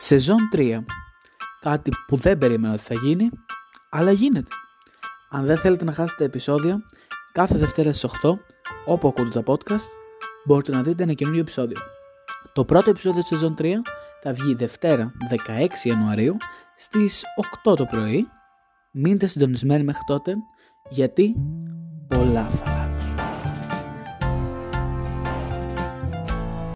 Σεζόν 3. Κάτι που δεν περίμενα ότι θα γίνει, αλλά γίνεται. Αν δεν θέλετε να χάσετε επεισόδια, κάθε Δευτέρα στις 8, όπου ακούτε τα podcast, μπορείτε να δείτε ένα καινούριο επεισόδιο. Το πρώτο επεισόδιο της σεζόν 3 θα βγει Δευτέρα 16 Ιανουαρίου στις 8 το πρωί. Μείνετε συντονισμένοι μέχρι τότε, γιατί πολλά θα